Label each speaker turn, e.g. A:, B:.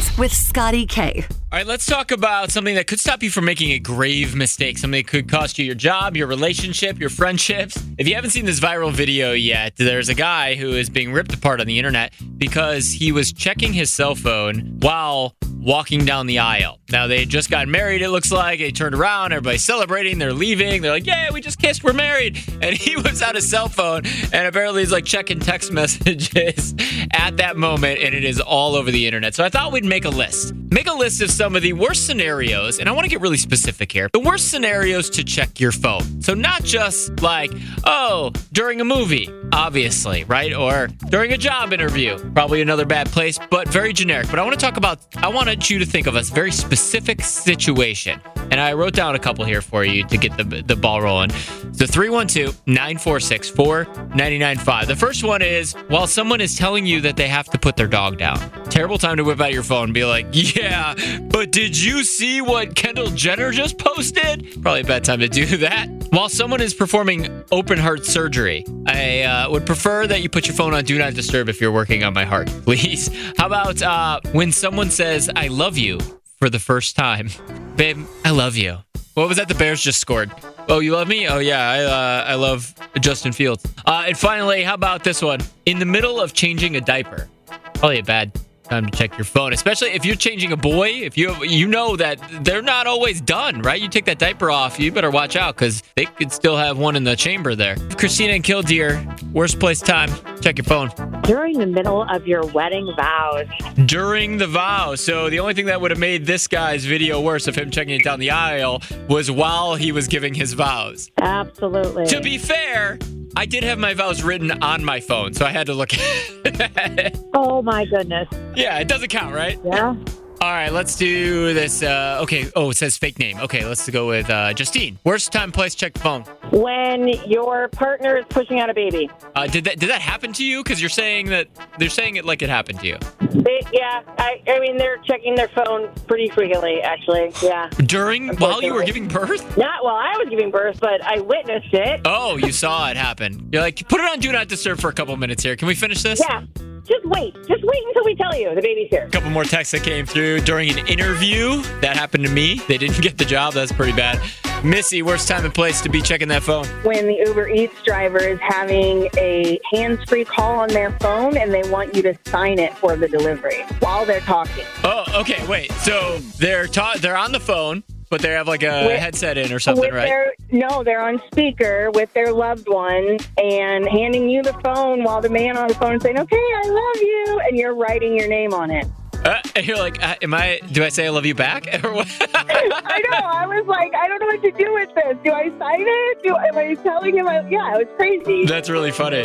A: Mornings with Scotty K.
B: All right, let's talk about something that could stop you from making a grave mistake, something that could cost you your job, your relationship, your friendships. If you haven't seen this viral video yet, there's a guy who is being ripped apart on the internet because he was checking his cell phone while walking down the aisle. Now, they just got married, it looks like. They turned around, everybody's celebrating, they're leaving. They're like, yeah, we just kissed, we're married. And he whips out his cell phone and apparently he's like checking text messages at that moment, and it is all over the internet. So I thought we'd make a list. Make a list of some of the worst scenarios, and I want to get really specific here. The worst scenarios to check your phone. So not just like, oh, during a movie, obviously, right? Or during a job interview, probably another bad place, but very generic. But I want to talk about, I wanted you to think of a very specific situation. And I wrote down a couple here for you to get the, the ball rolling. So 312 946 4995. The first one is while someone is telling you that they have to put their dog down. Terrible time to whip out your phone and be like, yeah, but did you see what Kendall Jenner just posted? Probably a bad time to do that. While someone is performing open heart surgery, I uh, would prefer that you put your phone on Do Not Disturb if you're working on my heart, please. How about uh, when someone says, I love you for the first time? Babe, I love you. What was that? The Bears just scored. Oh, you love me? Oh, yeah. I, uh, I love Justin Fields. Uh, and finally, how about this one? In the middle of changing a diaper. Probably a bad time to check your phone, especially if you're changing a boy. If you you know that they're not always done, right? You take that diaper off, you better watch out because they could still have one in the chamber there. Christina and Kildeer, worst place time. Check your phone
C: during the middle of your wedding vows.
B: During the vows. So the only thing that would have made this guy's video worse of him checking it down the aisle was while he was giving his vows.
C: Absolutely.
B: To be fair, I did have my vows written on my phone, so I had to look at it.
C: Oh my goodness.
B: Yeah, it doesn't count, right?
C: Yeah.
B: All right, let's do this. Uh, okay. Oh, it says fake name. Okay, let's go with uh, Justine. Worst time, place, check the phone.
C: When your partner is pushing out a baby.
B: Uh, did that did that happen to you? Because you're saying that they're saying it like it happened to you.
C: They, yeah, I, I mean they're checking their phone pretty frequently. Actually, yeah.
B: During while you were giving birth?
C: Not while I was giving birth, but I witnessed it.
B: Oh, you saw it happen. You're like, put it on do not disturb for a couple minutes here. Can we finish this?
C: Yeah. Just wait. Just wait until we tell you the baby's here.
B: A couple more texts that came through during an interview. That happened to me. They didn't get the job. That's pretty bad. Missy, worst time and place to be checking that phone?
D: When the Uber Eats driver is having a hands-free call on their phone and they want you to sign it for the delivery while they're talking.
B: Oh, okay. Wait. So they're ta- they're on the phone. But they have like a with, headset in or something, right?
D: Their, no, they're on speaker with their loved one and handing you the phone while the man on the phone is saying, "Okay, I love you," and you're writing your name on it.
B: Uh, and you're like, uh, am I? Do I say I love you back?
D: I know. I was like, I don't know what to do with this. Do I sign it? Do am I telling him? I, yeah, it was crazy.
B: That's really funny.